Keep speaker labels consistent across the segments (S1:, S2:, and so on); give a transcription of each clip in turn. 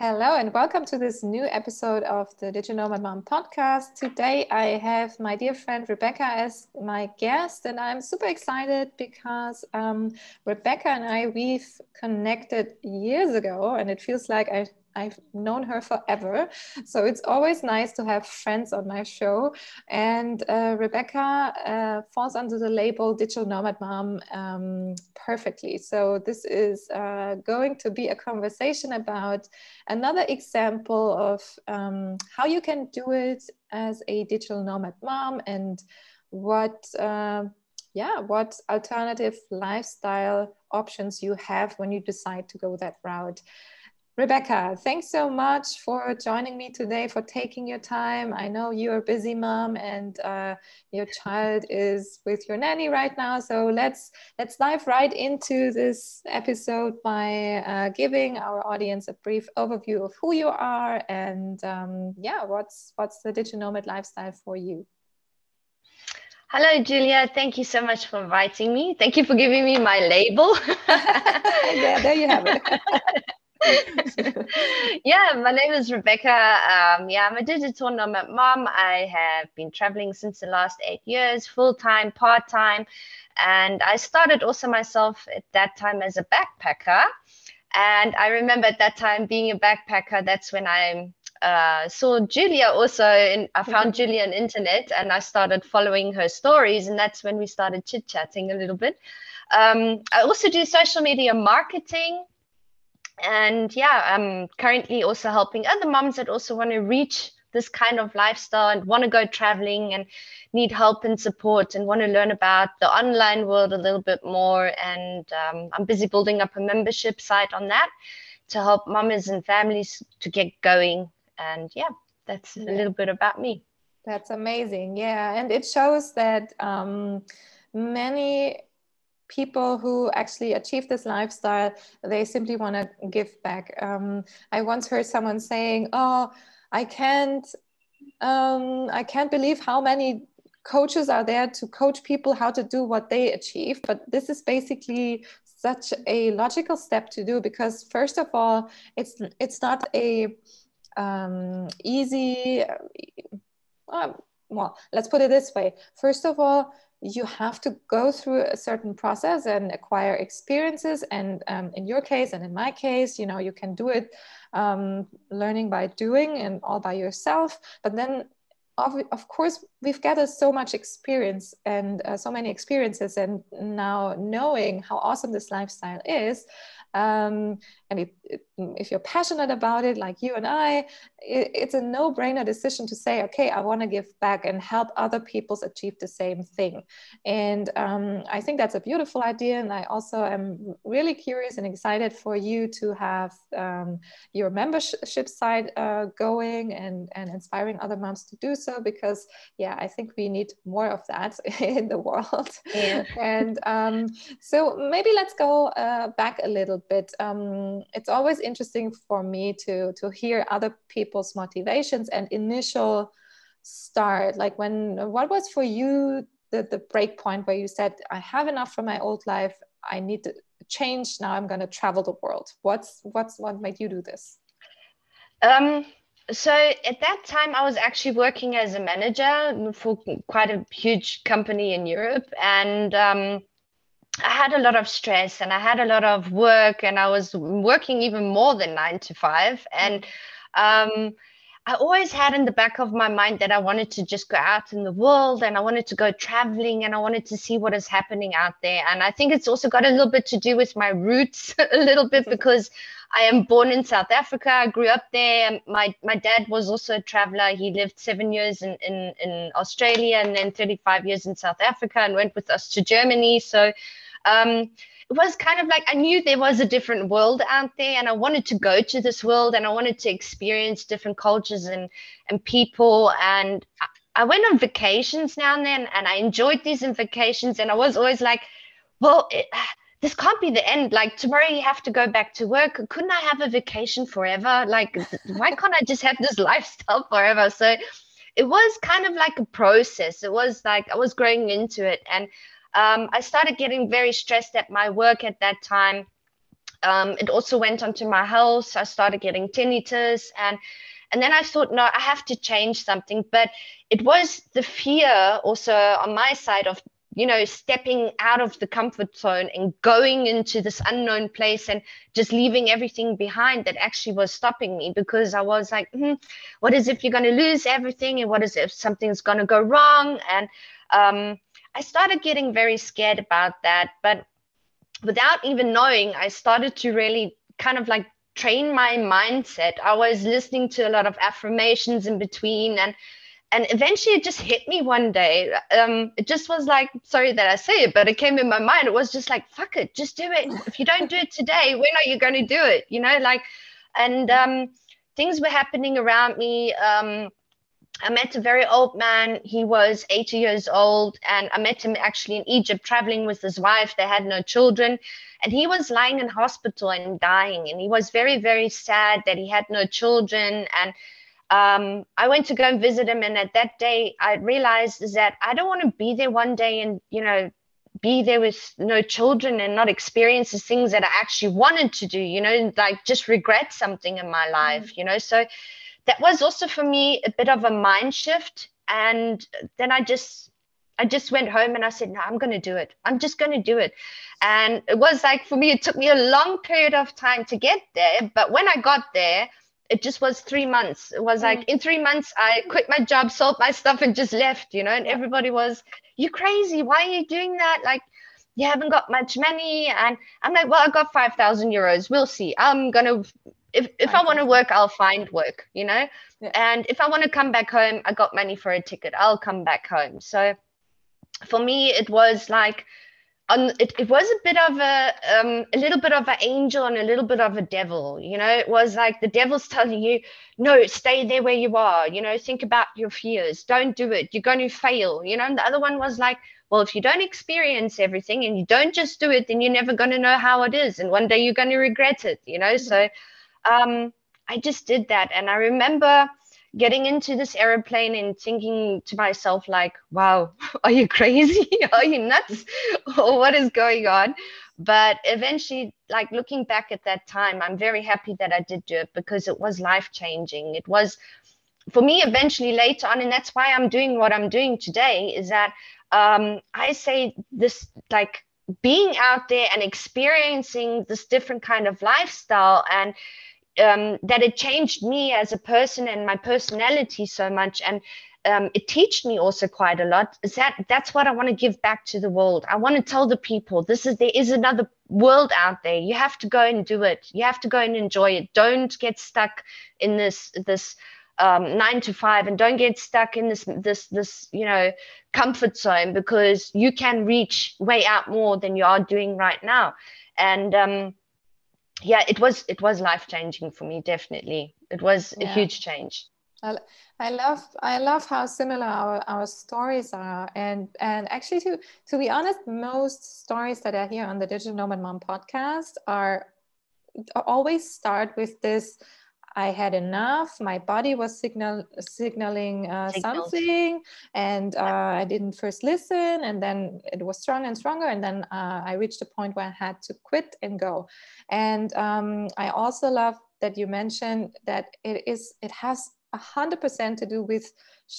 S1: Hello, and welcome to this new episode of the Did Mom podcast. Today, I have my dear friend Rebecca as my guest, and I'm super excited because um, Rebecca and I we've connected years ago, and it feels like I I've known her forever. So it's always nice to have friends on my show. And uh, Rebecca uh, falls under the label Digital Nomad Mom um, perfectly. So this is uh, going to be a conversation about another example of um, how you can do it as a digital nomad mom and what uh, yeah what alternative lifestyle options you have when you decide to go that route Rebecca, thanks so much for joining me today, for taking your time. I know you're a busy mom and uh, your child is with your nanny right now. So let's let's dive right into this episode by uh, giving our audience a brief overview of who you are and um, yeah, what's what's the digital nomad lifestyle for you.
S2: Hello, Julia. Thank you so much for inviting me. Thank you for giving me my label.
S1: yeah, there you have it.
S2: yeah, my name is Rebecca. Um, yeah, I'm a digital nomad mom. I have been traveling since the last eight years, full time, part time. And I started also myself at that time as a backpacker. And I remember at that time being a backpacker, that's when I uh, saw Julia also. In, I found Julia on internet and I started following her stories. And that's when we started chit chatting a little bit. Um, I also do social media marketing and yeah i'm currently also helping other moms that also want to reach this kind of lifestyle and want to go traveling and need help and support and want to learn about the online world a little bit more. And um, i'm busy building up a membership site on that to help mamas and families to get going. And yeah that's yeah. a little bit about me.
S1: That's amazing. Yeah and it shows that um, many people who actually achieve this lifestyle, they simply want to give back. Um, I once heard someone saying, "Oh, I can't, um, I can't believe how many coaches are there to coach people how to do what they achieve." But this is basically such a logical step to do because, first of all, it's it's not a um, easy. Uh, well, let's put it this way. First of all, you have to go through a certain process and acquire experiences. And um, in your case and in my case you know you can do it um, learning by doing and all by yourself. But then of, of course we've gathered so much experience and uh, so many experiences and now knowing how awesome this lifestyle is um, and it, it, if you're passionate about it, like you and I, it, it's a no brainer decision to say, okay, I want to give back and help other people achieve the same thing. And um, I think that's a beautiful idea. And I also am really curious and excited for you to have um, your membership site uh, going and, and inspiring other moms to do so because, yeah, I think we need more of that in the world. Yeah. and um, so maybe let's go uh, back a little bit. Um, it's always interesting for me to to hear other people's motivations and initial start. Like when what was for you the the break point where you said, "I have enough from my old life. I need to change. Now I'm going to travel the world." What's what's what made you do this?
S2: Um, so at that time i was actually working as a manager for quite a huge company in europe and um, I had a lot of stress and I had a lot of work and I was working even more than nine to five. And um, I always had in the back of my mind that I wanted to just go out in the world and I wanted to go traveling and I wanted to see what is happening out there. And I think it's also got a little bit to do with my roots, a little bit because I am born in South Africa. I grew up there. My my dad was also a traveler. He lived seven years in, in, in Australia and then 35 years in South Africa and went with us to Germany. So um, it was kind of like I knew there was a different world out there, and I wanted to go to this world, and I wanted to experience different cultures and and people. And I, went on vacations now and then, and I enjoyed these vacations. And I was always like, well. It, this can't be the end. Like tomorrow you have to go back to work. Couldn't I have a vacation forever? Like, why can't I just have this lifestyle forever? So it was kind of like a process. It was like I was growing into it. And um, I started getting very stressed at my work at that time. Um, it also went onto my health. I started getting tinnitus and and then I thought, no, I have to change something. But it was the fear also on my side of you know, stepping out of the comfort zone and going into this unknown place and just leaving everything behind that actually was stopping me because I was like, hmm, what is if you're going to lose everything? And what is if something's going to go wrong? And um, I started getting very scared about that. But without even knowing, I started to really kind of like train my mindset. I was listening to a lot of affirmations in between and and eventually it just hit me one day um, it just was like sorry that i say it but it came in my mind it was just like fuck it just do it if you don't do it today when are you going to do it you know like and um, things were happening around me um, i met a very old man he was 80 years old and i met him actually in egypt traveling with his wife they had no children and he was lying in hospital and dying and he was very very sad that he had no children and um, I went to go and visit him, and at that day, I realized that I don't want to be there one day and you know be there with no children and not experience the things that I actually wanted to do. You know, like just regret something in my mm. life. You know, so that was also for me a bit of a mind shift, and then I just I just went home and I said, no, I'm going to do it. I'm just going to do it. And it was like, for me, it took me a long period of time to get there. But when I got there, it just was three months. It was like mm. in three months, I quit my job, sold my stuff, and just left, you know. And everybody was, You crazy? Why are you doing that? Like, you haven't got much money. And I'm like, Well, I got 5,000 euros. We'll see. I'm going to, if, if I want to work, I'll find work, you know. Yeah. And if I want to come back home, I got money for a ticket. I'll come back home. So for me, it was like, on it, it was a bit of a um, a little bit of an angel and a little bit of a devil you know it was like the devil's telling you no stay there where you are you know think about your fears don't do it you're going to fail you know and the other one was like well if you don't experience everything and you don't just do it then you're never going to know how it is and one day you're going to regret it you know so um, i just did that and i remember getting into this airplane and thinking to myself like wow are you crazy? Are you nuts? Or what is going on? But eventually like looking back at that time i'm very happy that i did do it because it was life changing it was for me eventually later on and that's why i'm doing what i'm doing today is that um, i say this like being out there and experiencing this different kind of lifestyle and um, that it changed me as a person and my personality so much and um, it taught me also quite a lot is that that's what i want to give back to the world. I want to tell the people this is there is another world out there. You have to go and do it. You have to go and enjoy it. Don't get stuck in this this um, nine to five and don't get stuck in this this this you know comfort zone because you can reach way out more than you are doing right now. And um, yeah it was it was life changing for me definitely. It was yeah. a huge change.
S1: I love I love how similar our, our stories are. And and actually to to be honest most stories that I hear on the Digital Nomad Mom podcast are always start with this I had enough. My body was signal signaling uh, something, and uh, I didn't first listen, and then it was stronger and stronger, and then uh, I reached a point where I had to quit and go. And um, I also love that you mentioned that it is it has a hundred percent to do with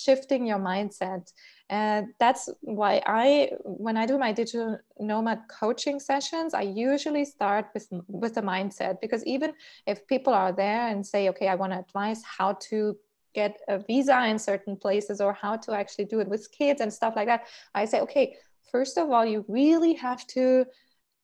S1: shifting your mindset. And that's why i when i do my digital nomad coaching sessions i usually start with with the mindset. Because even if people are there and say okay i want to advise how to get a visa in certain places or how to actually do it with kids and stuff like that i say okay first of all you really have to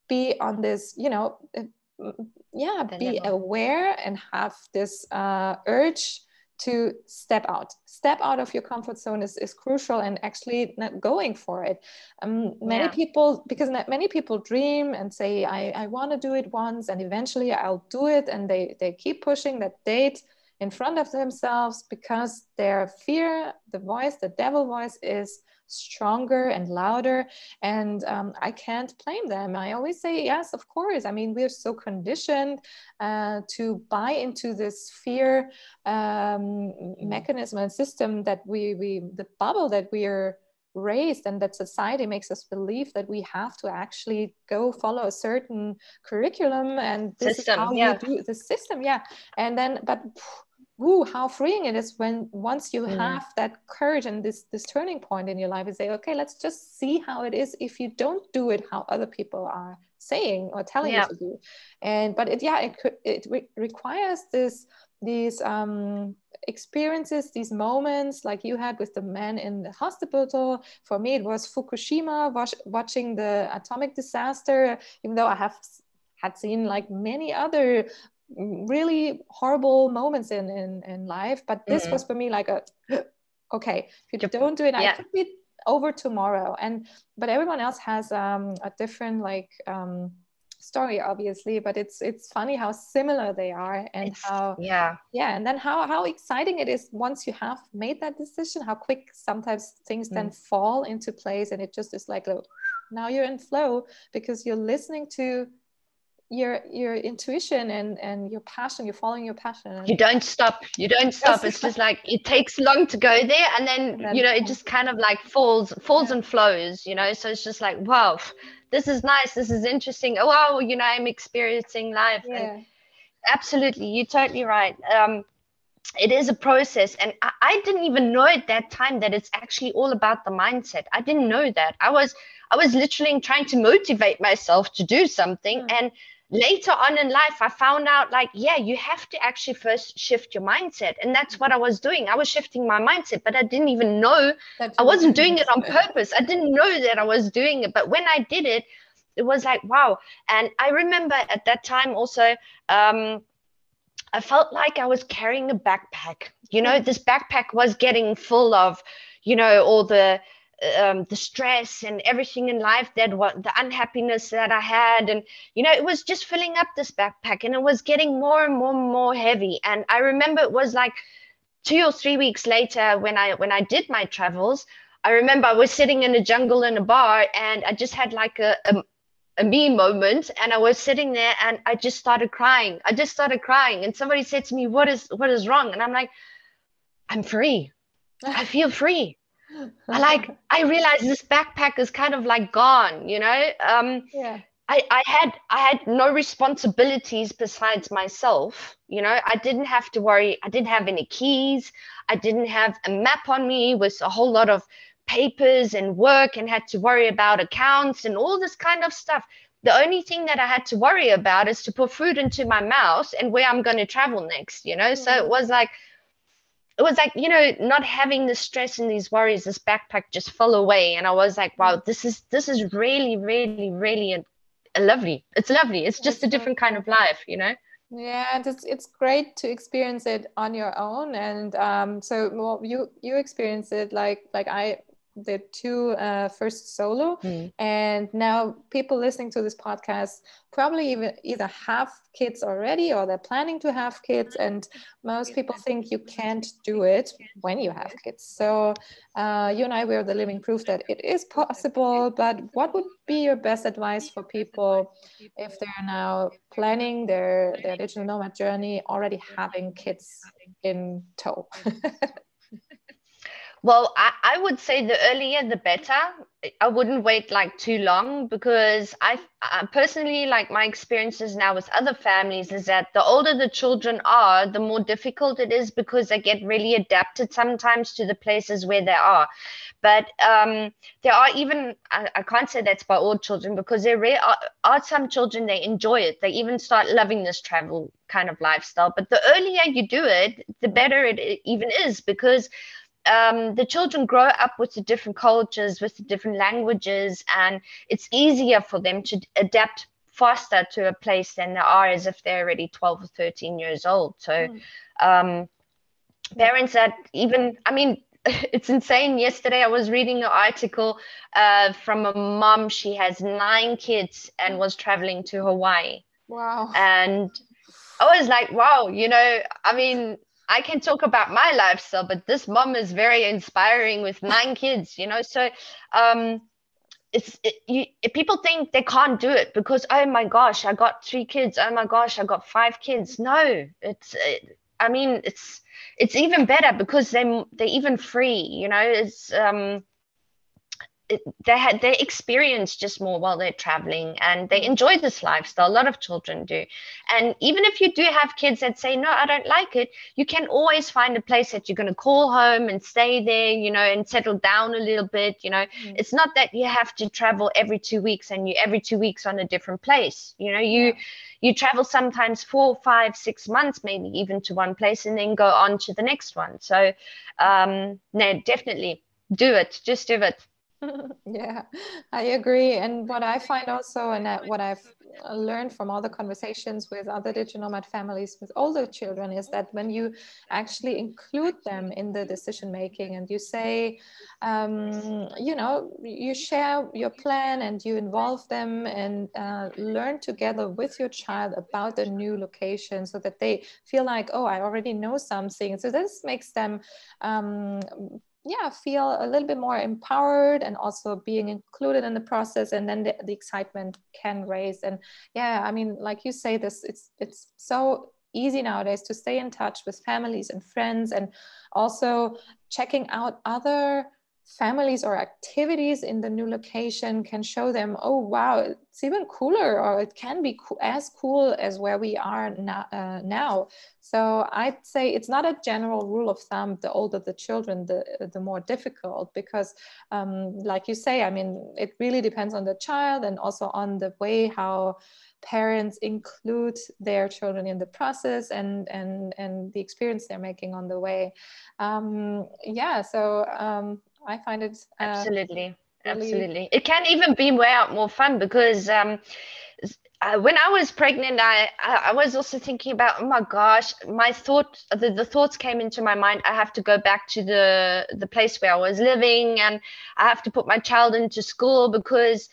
S1: be on this you know uh, yeah be aware and have this uh, urge to step out step out of your comfort zone is, is crucial and actually not going for it um, many yeah. people because many people dream and say i, I want to do it once and eventually i'll do it and they, they keep pushing that date in front of themselves because their fear the voice the devil voice is stronger and louder. And um, I can't blame them. I always say, yes, of course. I mean, we're so conditioned uh, to buy into this fear um, mechanism and system that we, we, the bubble that we are raised and that society makes us believe that we have to actually go follow a certain curriculum and this system, is how yeah. you do the system yeah and then but Ooh, how freeing it is when once you mm. have that courage and this this turning point in your life and say okay let's just see how it is if you don't do it how other people are saying or telling yeah. you to do and but it yeah it could it re- requires this these um, experiences, these moments like you had with the man in the hospital. For me, it was Fukushima, watch, watching the atomic disaster, even though I have had seen like many other really horrible moments in, in, in life. But this mm-hmm. was for me like a, okay, if you don't do it, yeah. I could be over tomorrow. And, but everyone else has um, a different like, um, story obviously but it's it's funny how similar they are and it's, how
S2: yeah
S1: yeah and then how how exciting it is once you have made that decision how quick sometimes things mm. then fall into place and it just is like now you're in flow because you're listening to your your intuition and and your passion you're following your passion
S2: you don't stop you don't stop. It's just like it takes long to go there and then, and then you know it just kind of like falls falls yeah. and flows you know? So it's just like wow this is nice this is interesting. Oh wow you know i'm experiencing life. Yeah. and absolutely you're totally right. Um, it is a process. And I, I, didn't even know at that time that it's actually all about the mindset. I didn't know that. I was i was literally trying to motivate myself to do something mm. and later on in life i found out like yeah you have to actually first shift your mindset. And that's what i was doing. I was shifting my mindset but i didn't even know that's i wasn't doing it on purpose. I didn't know that i was doing it. But when i did it it was like wow. And i remember at that time also um, i felt like i was carrying a backpack. You know this backpack was getting full of you know all the um, the stress and everything in life that what the unhappiness that I had and you know it was just filling up this backpack and it was getting more and more and more heavy and I remember it was like two or three weeks later when I when I did my travels I remember I was sitting in a jungle in a bar and I just had like a, a a me moment and I was sitting there and I just started crying. I just started crying and somebody said to me, "What is what is wrong?" And I'm like, "I'm free. I feel free." I like I realized this backpack is kind of like gone, you know. Um, yeah. I, I had I had no responsibilities besides myself. You know, I didn't have to worry. I didn't have any keys. I didn't have a map on me with a whole lot of papers and work and had to worry about accounts and all this kind of stuff. The only thing that I had to worry about is to put food into my mouth and where I'm going to travel next, you know? Mm. So it was like it was like you know not having the stress and these worries this backpack just fell away. And i was like wow this is this is really really really a, a lovely it's lovely. It's just a different kind of life you know?
S1: Yeah it's it's great to experience it on your own. And um so well you you experience it like like i the two uh, first solo. Mm. and now people listening to this podcast probably even either have kids already or they're planning to have kids. And most people think you can't do it when you have kids. So uh, you and i we're the living proof that it is possible. But what would be your best advice for people if they're now planning their their digital nomad journey already having kids in tow
S2: Well, I, I would say the earlier the better. I wouldn't wait like too long because I, I personally like my experiences now with other families is that the older the children are, the more difficult it is because they get really adapted sometimes to the places where they are. But um, there are even I, I, can't say that's by all children because there are, are some children they enjoy it. They even start loving this travel kind of lifestyle. But the earlier you do it, the better it even is because um, the children grow up with the different cultures, with the different languages, and it's easier for them to adapt faster to a place than they are as if they're already 12 or 13 years old. So, mm. um, parents that even, I mean, it's insane. Yesterday, I was reading an article uh, from a mom. She has nine kids and was traveling to Hawaii.
S1: Wow.
S2: And I was like, wow, you know, I mean, I can talk about my lifestyle, but this mom is very inspiring with nine kids, you know. So um, it's it, you, people think they can't do it because oh my gosh, I got three kids. Oh my gosh, I got five kids. No, it's it, I mean it's it's even better because they they're even free, you know. It's um they had they experience just more while they're traveling and they enjoy this lifestyle. A lot of children do. And even if you do have kids that say no i don't like it you can always find a place that you're going to call home and stay there you know and settle down a little bit you know. Mm-hmm. it's not that you have to travel every two weeks and you every two weeks on a different place you know. You yeah. you travel sometimes four five six months maybe even to one place and then go on to the next one. So um no definitely do it. Just do it
S1: yeah, I agree. And what I find also, and what I've learned from all the conversations with other digital nomad families with older children, is that when you actually include them in the decision making and you say, um, you know, you share your plan and you involve them and uh, learn together with your child about the new location so that they feel like, oh, I already know something. So this makes them um, yeah feel a little bit more empowered and also being included in the process and then the, the excitement can raise. And yeah i mean like you say this it's it's so easy nowadays to stay in touch with families and friends and also checking out other families or activities in the new location can show them oh wow it's even cooler or it can be co- as cool as where we are na- uh, now. So i'd say it's not a general rule of thumb the older the children the, the more difficult because um, like you say i mean it really depends on the child and also on the way how parents include their children in the process and and and the experience they're making on the way. Um, yeah so um, I find it
S2: uh, absolutely, really... absolutely. It can even be way out more fun because um, uh, when I was pregnant, I, I, was also thinking about oh my gosh, my thought the, the thoughts came into my mind. I have to go back to the the place where I was living, and I have to put my child into school because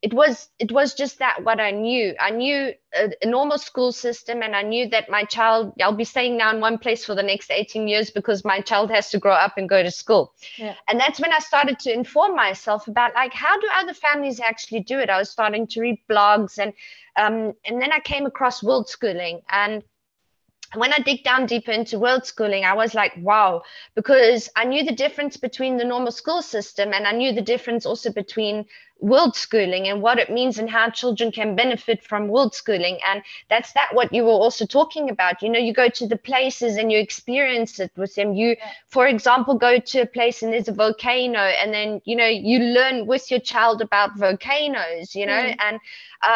S2: it was it was just that what i knew. I knew a, a, normal school system and i knew that my child i'll be staying now in one place for the next 18 years because my child has to grow up and go to school. Yeah. and that's when i started to inform myself about like how do other families actually do it? I was starting to read blogs and um, and then i came across world schooling and when I dig down deeper into world schooling, I was like, wow, because I knew the difference between the normal school system and I knew the difference also between world schooling and what it means and how children can benefit from world schooling. And that's that what you were also talking about. You know, you go to the places and you experience it with them. You, for example, go to a place and there's a volcano, and then, you know, you learn with your child about volcanoes, you know, mm. and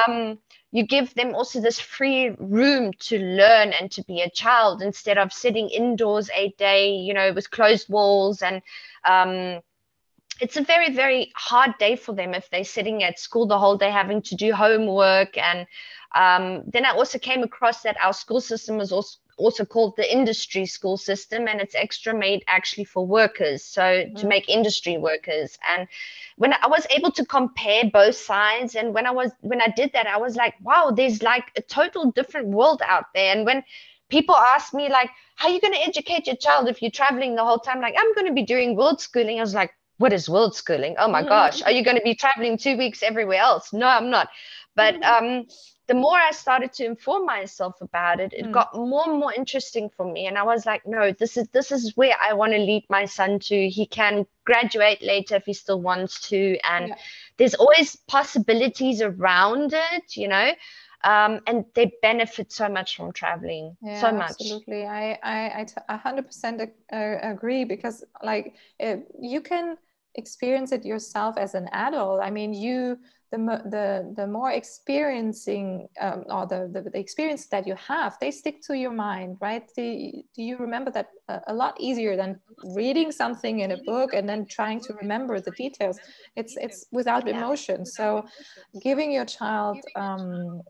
S2: um you give them also this free room to learn and to be a child instead of sitting indoors eight day you know with closed walls. And um, it's a very very hard day for them if they're sitting at school the whole day having to do homework. And um, then i also came across that our school system was also also called the industry school system and it's extra made actually for workers so mm-hmm. to make industry workers. And when i was able to compare both sides and when i was when i did that i was like wow there's like a total different world out there. And when people ask me like how are you going to educate your child if you're traveling the whole time? Like i'm going to be doing world schooling. I was like what is world schooling? Oh my mm-hmm. gosh are you going to be traveling two weeks everywhere else? No i'm not. But mm-hmm. um the more I started to inform myself about it, it mm. got more and more interesting for me. And I was like, no, this is this is where I want to lead my son to. He can graduate later if he still wants to. And yeah. there's always possibilities around it, you know. Um, and they benefit so much from traveling yeah, so much
S1: absolutely i i, I 100% agree because like you can experience it yourself as an adult i mean you the, the, the more experiencing um, or the, the, the, experience that you have, they stick to your mind, right? The, do you remember that a, a, lot easier than reading something in a book and then trying to remember the details? It's, it's without emotion. So giving your child um,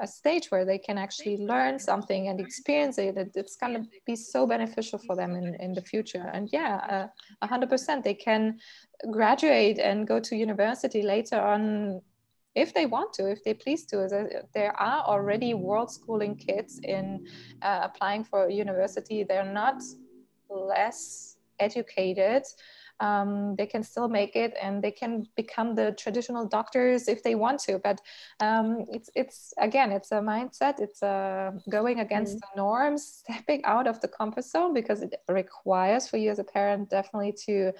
S1: a, stage where they can actually learn something and experience it, it it's going to be so beneficial for them in, in the future. And yeah, uh, 100%, they can graduate and go to university later on if they want to, if they please to. There are already world schooling kids in uh, applying for university. They're not less educated. Um, they can still make it and they can become the traditional doctors if they want to but um, it's it's again it's a mindset it's uh, going against mm. the norms stepping out of the comfort zone because it requires for you as a parent definitely to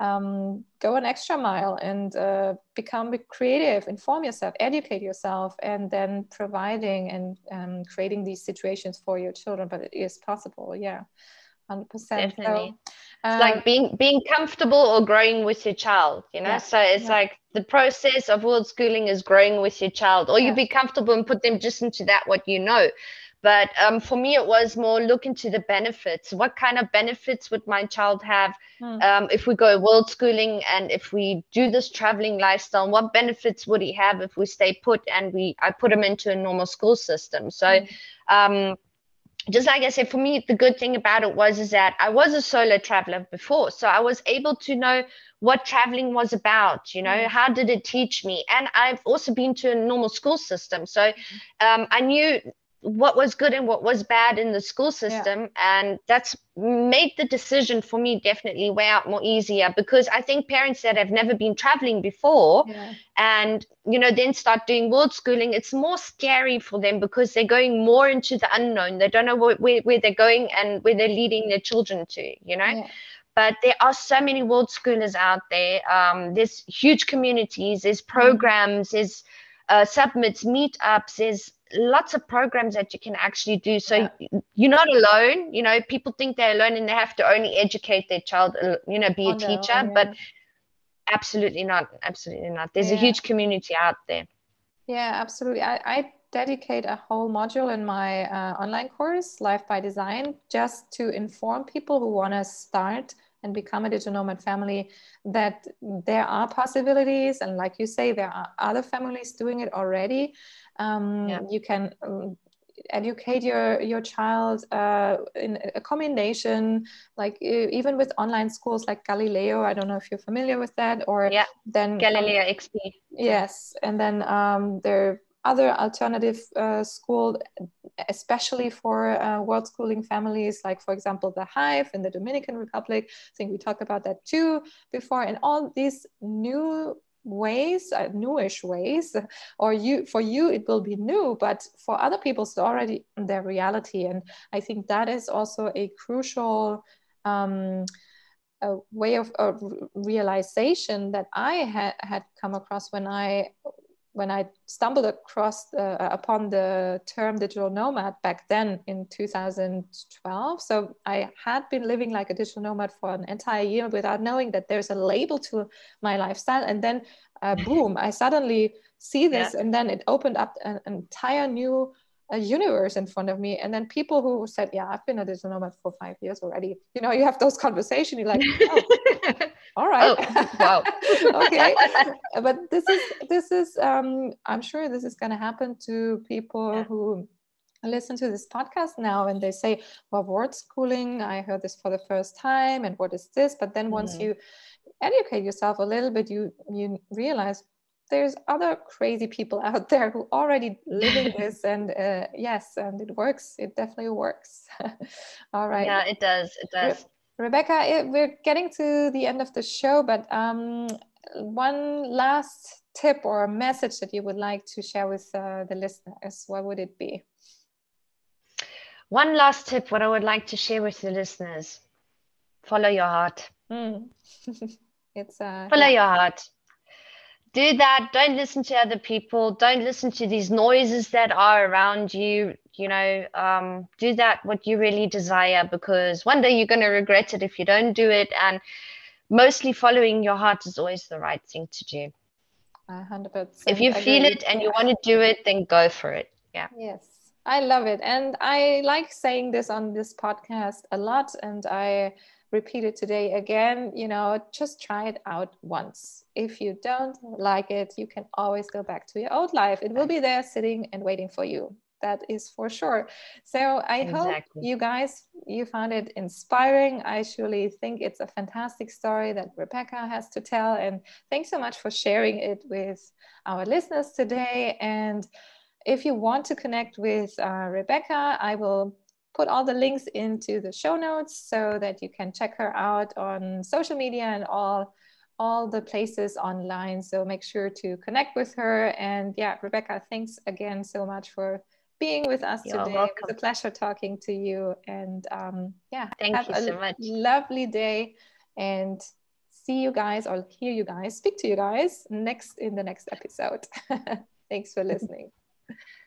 S1: um, go an extra mile and uh, become creative, inform yourself, educate yourself, and then providing and um, creating these situations for your children. But it is possible, yeah. 100%.
S2: Definitely. So, uh, it's like being being comfortable or growing with your child, you know. Yeah, so it's yeah. like the process of world schooling is growing with your child, or yeah. you be comfortable and put them just into that what you know. But um, for me, it was more look into the benefits. What kind of benefits would my child have mm. um, if we go world schooling and if we do this traveling lifestyle? What benefits would he have if we stay put and we I put him into a normal school system? So. Mm. Um, just like I said, for me, the good thing about it was is that I was a solo traveler before, so I was able to know what traveling was about. You know, mm. how did it teach me? And I've also been to a normal school system, so mm-hmm. um, I knew what was good and what was bad in the school system yeah. and that's made the decision for me definitely way out more easier because i think parents that have never been traveling before yeah. and you know then start doing world schooling it's more scary for them because they're going more into the unknown they don't know where, where, where they're going and where they're leading their children to you know yeah. but there are so many world schoolers out there um, there's huge communities there's mm-hmm. programs there's uh, submits meetups there's lots of programs that you can actually do. So yeah. you're not alone you know people think they're alone and they have to only educate their child uh, you know be a oh, teacher no, but absolutely not absolutely not. There's yeah. a huge community out there.
S1: Yeah absolutely. I, I dedicate a whole module in my uh, online course life by design just to inform people who want to start and become a digital nomad family that there are possibilities. And like you say there are other families doing it already. Um, yeah. you can um, educate your your child uh, in a combination like even with online schools like galileo. I don't know if you're familiar with that or
S2: yeah. then galileo xp
S1: yes. And then um, there other alternative uh, school, especially for uh, world schooling families, like for example, the Hive in the Dominican Republic. I think we talked about that too before. And all these new ways, uh, newish ways, or you for you it will be new, but for other people it's already their reality. And I think that is also a crucial. Um, a way of a realization that I had, had come across when I when I stumbled across uh, upon the term digital nomad back then in 2012. So I had been living like a digital nomad for an entire year without knowing that there's a label to my lifestyle. And then, uh, boom, I suddenly see this, yeah. and then it opened up an entire new a universe in front of me. And then people who said yeah i've been a digital nomad for five years already. You know you have those conversations you're like oh, all right. Oh, wow. Okay. But this is this is um i'm sure this is going to happen to people yeah. who listen to this podcast now and they say well world schooling i heard this for the first time and what is this? But then once mm-hmm. you educate yourself a little bit you you realize there's other crazy people out there who already living this and uh, yes and it works. It definitely works. All right.
S2: Yeah it does. It does.
S1: Re- rebecca it, we're getting to the end of the show but um, one last tip or message that you would like to share with uh, the listeners what would it be?
S2: One last tip what i would like to share with the listeners. Follow your heart. Mm.
S1: it's uh,
S2: follow yeah. your heart do that. Don't listen to other people. Don't listen to these noises that are around you. You know um, do that what you really desire because one day you're going to regret it if you don't do it. And mostly following your heart is always the right thing to do.
S1: 100%
S2: if you feel it and you want to do it then go for it. Yeah.
S1: Yes. I love it. And i like saying this on this podcast a lot and i repeat it today again you know just try it out once if you don't like it you can always go back to your old life. It will be there sitting and waiting for you. That is for sure. So i exactly. hope you guys you found it inspiring. I surely think it's a fantastic story that rebecca has to tell. And thanks so much for sharing it with our listeners today. And if you want to connect with uh, rebecca i will put all the links into the show notes so that you can check her out on social media and all all the places online so make sure to connect with her and yeah rebecca thanks again so much for being with us You're today welcome. it was a pleasure talking to you and um, yeah
S2: thank you so much
S1: lovely day and see you guys or hear you guys, speak to you guys next in the next episode. Thanks for listening.